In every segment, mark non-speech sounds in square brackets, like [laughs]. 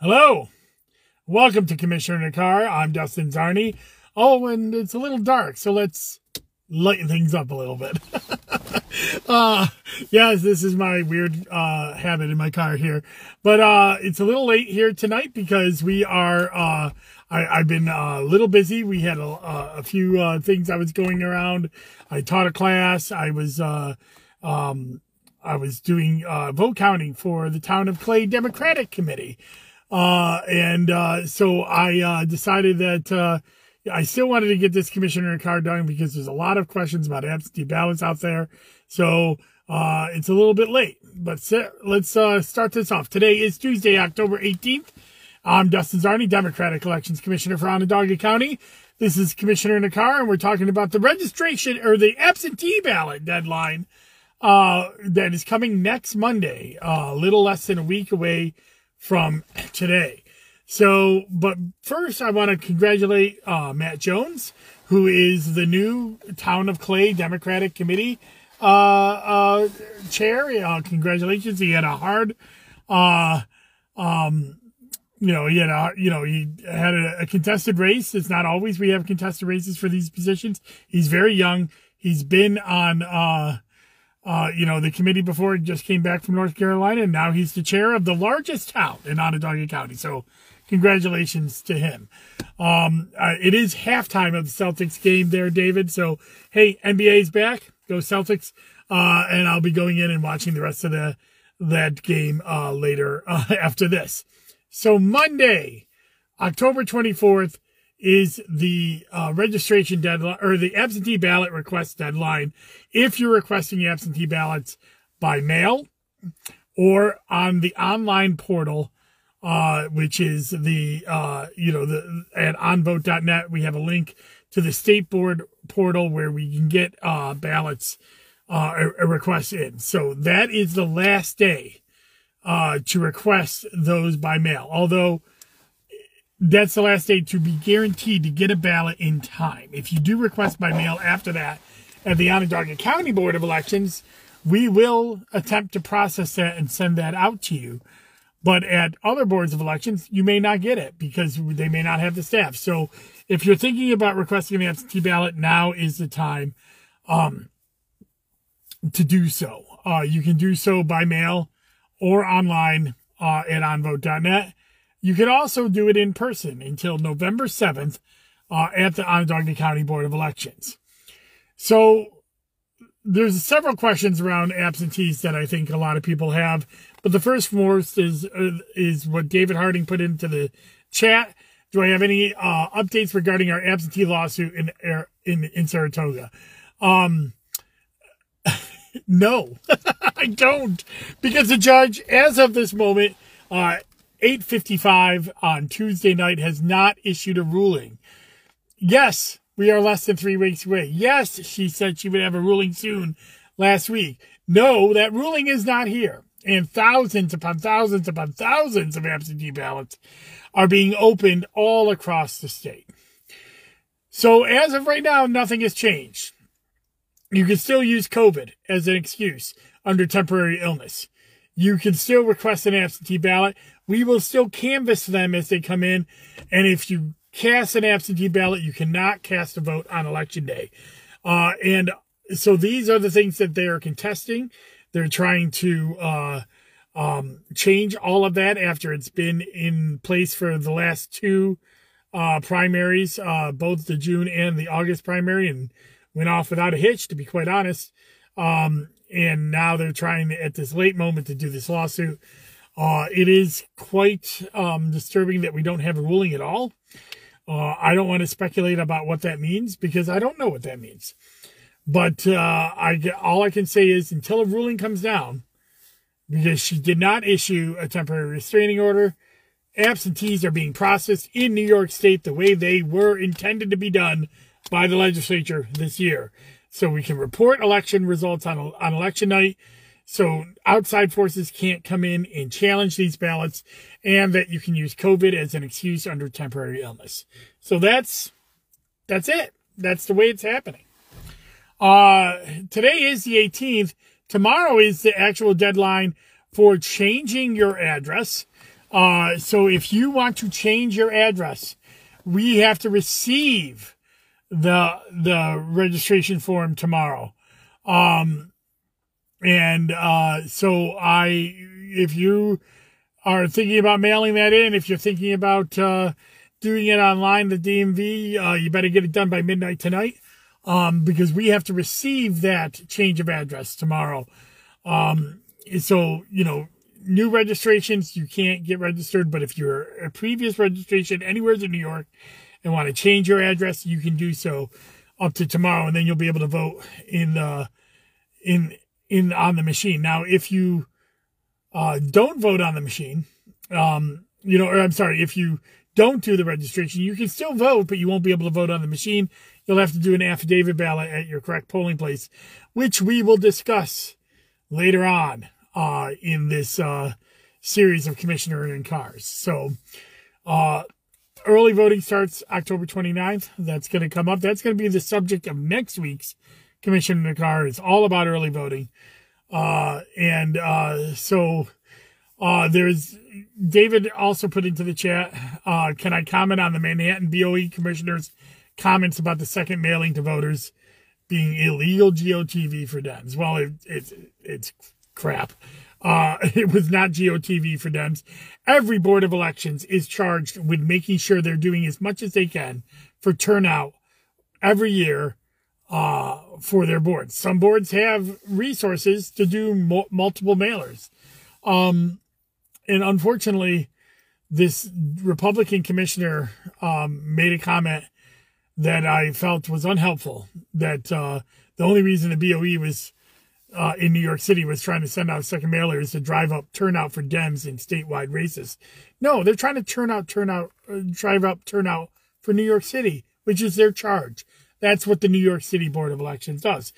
Hello. Welcome to Commissioner Car. I'm Dustin Czarny. Oh, and it's a little dark, so let's lighten things up a little bit. [laughs] uh, yes, this is my weird uh, habit in my car here. But uh, it's a little late here tonight because we are, uh, I, have been uh, a little busy. We had a, a few uh, things I was going around. I taught a class. I was, uh, um, I was doing uh, vote counting for the Town of Clay Democratic Committee. Uh, and uh, so I uh, decided that uh, I still wanted to get this commissioner card done because there's a lot of questions about absentee ballots out there. So uh, it's a little bit late, but let's uh, start this off. Today is Tuesday, October 18th. I'm Dustin Czarny, Democratic Elections Commissioner for Onondaga County. This is Commissioner in Car, and we're talking about the registration or the absentee ballot deadline uh, that is coming next Monday, a little less than a week away from today. So, but first, I want to congratulate uh, Matt Jones, who is the new Town of Clay Democratic Committee uh, uh, chair. Uh, congratulations! He had a hard, uh, um, you know, he had a, you know, he had a, a contested race. It's not always we have contested races for these positions. He's very young. He's been on, uh, you know, the committee before just came back from North Carolina, and now he's the chair of the largest town in Onondaga County. So, congratulations to him. Um, uh, it is halftime of the Celtics game there, David. So, hey, NBA's back. Go Celtics. Uh, and I'll be going in and watching the rest of the that game uh, later [laughs] uh, after this. So Monday, October 24th, is the uh, registration deadline or the absentee ballot request deadline if you're requesting absentee ballots by mail or on the online portal uh, which is the uh, you know the at onvote.net we have a link to the state board portal where we can get uh, ballots uh, a, a request in. So that is the last day uh, to request those by mail. Although that's the last day to be guaranteed to get a ballot in time. If you do request by mail after that at the Onondaga County Board of Elections, we will attempt to process that and send that out to you. But at other boards of elections, you may not get it because they may not have the staff. So if you're thinking about requesting an absentee ballot, now is the time um, to do so. Uh, you can do so by mail or online uh, at onvote.net. You can also do it in person until November 7th uh, at the Onondaga County Board of Elections. So there's several questions around absentees that I think a lot of people have, but the first most is uh, is what David Harding put into the chat. Do I have any uh, updates regarding our absentee lawsuit in in in Saratoga? Um, [laughs] no, [laughs] I don't, because the judge, as of this moment, uh, 8:55 on Tuesday night has not issued a ruling. Yes, we are less than 3 weeks away. Yes, she said she would have a ruling soon last week. No, that ruling is not here. And thousands upon thousands upon thousands of absentee ballots are being opened all across the state. So as of right now, nothing has changed. You can still use COVID as an excuse under temporary illness. You can still request an absentee ballot we will still canvass them as they come in. And if you cast an absentee ballot, you cannot cast a vote on election day. Uh, and so these are the things that they are contesting. They're trying to uh, um, change all of that after it's been in place for the last two uh, primaries, uh, both the June and the August primary, and went off without a hitch, to be quite honest. Um, and now they're trying at this late moment to do this lawsuit. Uh, it is quite um, disturbing that we don't have a ruling at all. Uh, I don't want to speculate about what that means because I don't know what that means. But uh, I all I can say is until a ruling comes down, because she did not issue a temporary restraining order, absentees are being processed in New York State the way they were intended to be done by the legislature this year. So we can report election results on on election night so outside forces can't come in and challenge these ballots and that you can use COVID as an excuse under temporary illness. So that's, that's it. That's the way it's happening. Uh, today is the 18th. Tomorrow is the actual deadline for changing your address. Uh, so if you want to change your address, we have to receive the the registration form tomorrow. Um, and uh, so I, if you are thinking about mailing that in, if you're thinking about uh, doing it online, the DMV, uh, you better get it done by midnight tonight, um, because we have to receive that change of address tomorrow. Um, so you know, new registrations you can't get registered, but if you're a previous registration anywhere in New York and want to change your address, you can do so up to tomorrow, and then you'll be able to vote in in in on the machine. Now, if you uh, don't vote on the machine, um, you know, or I'm sorry, if you don't do the registration, you can still vote, but you won't be able to vote on the machine. You'll have to do an affidavit ballot at your correct polling place, which we will discuss later on uh, in this uh, series of commissioner and cars. So, uh, early voting starts October 29th. That's going to come up. That's going to be the subject of next week's commission in the car. It's all about early voting. Uh, and uh, so uh, there's David also put into the chat. Uh, can I comment on the Manhattan BOE commissioner's comments about the second mailing to voters being illegal GOTV for Dems? Well, it, it's it's crap. Uh, [laughs] it was not GOTV for Dems. Every board of elections is charged with making sure they're doing as much as they can for turnout every year uh, for their boards. Some boards have resources to do mo- multiple mailers. Um, and unfortunately, this Republican commissioner um, made a comment that I felt was unhelpful. That uh, the only reason the BOE was uh, in New York City was trying to send out second mailers to drive up turnout for Dems in statewide races. No, they're trying to turn out turnout, uh, drive up turnout for New York City, which is their charge. That's what the New York City Board of Elections does.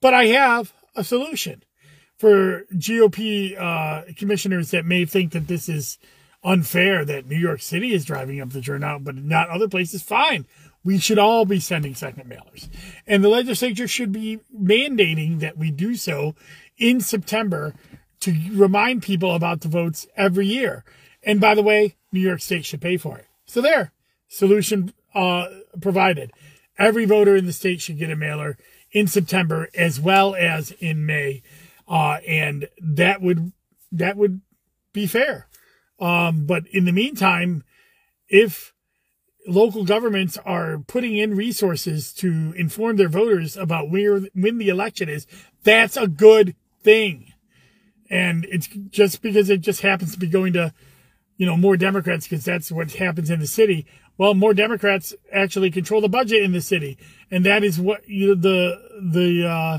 But I have a solution for GOP uh, commissioners that may think that this is unfair that New York City is driving up the turnout, but not other places. Fine. We should all be sending second mailers. And the legislature should be mandating that we do so in September to remind people about the votes every year. And by the way, New York State should pay for it. So there, solution uh, provided. Every voter in the state should get a mailer in September as well as in May, uh, and that would that would be fair. Um, but in the meantime, if local governments are putting in resources to inform their voters about where when the election is, that's a good thing. And it's just because it just happens to be going to, you know, more Democrats because that's what happens in the city well, more Democrats actually control the budget in the city, and that is what you know, the the uh,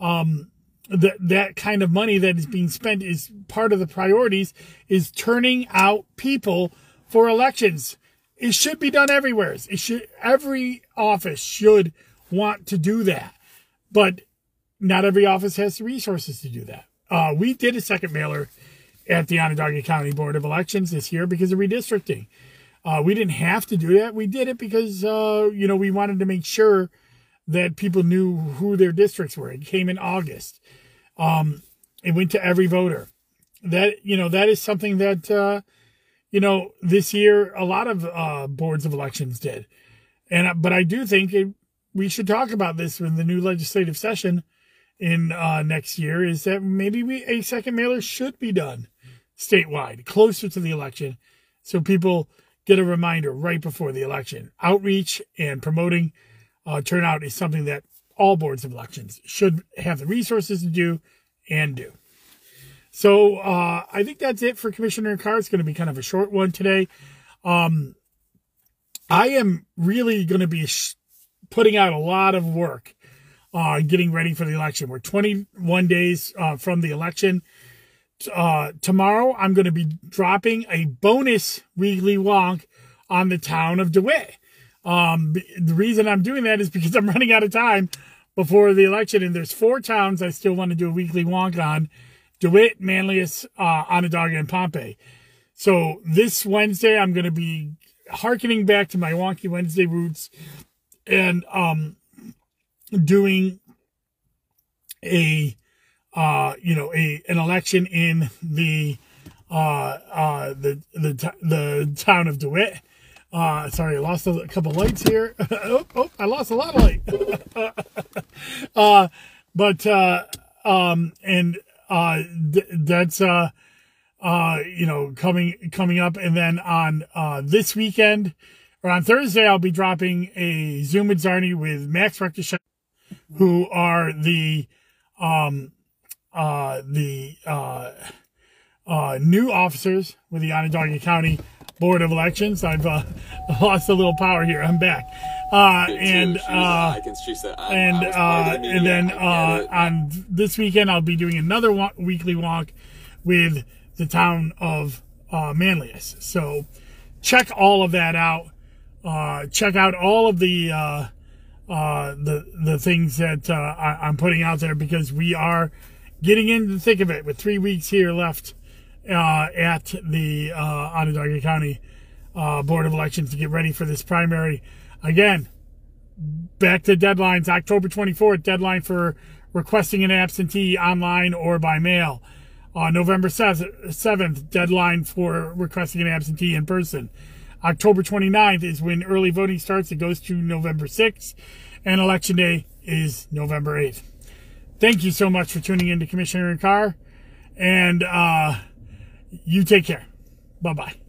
um, that that kind of money that is being spent is part of the priorities is turning out people for elections. It should be done everywhere. It should every office should want to do that, but not every office has the resources to do that. Uh, we did a second mailer at the Onondaga County Board of Elections this year because of redistricting. Uh, we didn't have to do that. We did it because, uh, you know, we wanted to make sure that people knew who their districts were. It came in August. Um, it went to every voter. That, you know, that is something that, uh, you know, this year a lot of uh, boards of elections did. And, uh, but I do think it, we should talk about this in the new legislative session in uh, next year is that maybe we, a second mailer should be done statewide, closer to the election. So people, get a reminder right before the election. Outreach and promoting uh, turnout is something that all boards of elections should have the resources to do and do. So uh, I think that's it for Commissioner Car. It's going to be kind of a short one today. Um, I am really going to be sh- putting out a lot of work uh, getting ready for the election. We're 21 days uh, from the election uh, tomorrow I'm going to be dropping a bonus weekly wonk on the town of DeWitt. Um, the reason I'm doing that is because I'm [laughs] running out of time before the election, and there's four towns I still want to do a weekly wonk on: DeWitt, Manlius, uh, Onondaga, and Pompey. So this Wednesday, I'm going to be harkening back to my wonky Wednesday roots and um, doing a uh, you know, a an election in the uh, uh, the the the town of DeWitt. Uh, sorry, I lost a couple lights here. [laughs] oh, oh, I lost a lot of light. [laughs] uh, but uh, um, and uh, th- that's uh, uh, you know coming coming up, and then on uh, this weekend or on Thursday, I'll be dropping a Zoom with Czarny with Max Rector, who are the um uh the uh uh, new officers with the Onondaga County Board of Elections. I've uh, [laughs] lost a little power here. I'm back. Uh, and uh, and uh, and then uh, on this weekend I'll be doing another walk, weekly walk with the town of uh, Manlius. So check all of that out. Uh, check out all of the uh, uh, the the things that uh, I, am putting out there because we are getting into the thick of it with three weeks here left uh, at the uh, Onondaga County uh, Board of Elections to get ready for this primary. Again, back to deadlines, October 24th, deadline for requesting an absentee online or by mail. Uh, November 7th, deadline for requesting an absentee in person. October 29th is when early voting starts. It goes to November 6th, and election day is November 8th. Thank you so much for tuning in to Commissioner Car, and uh, you take care. Bye bye.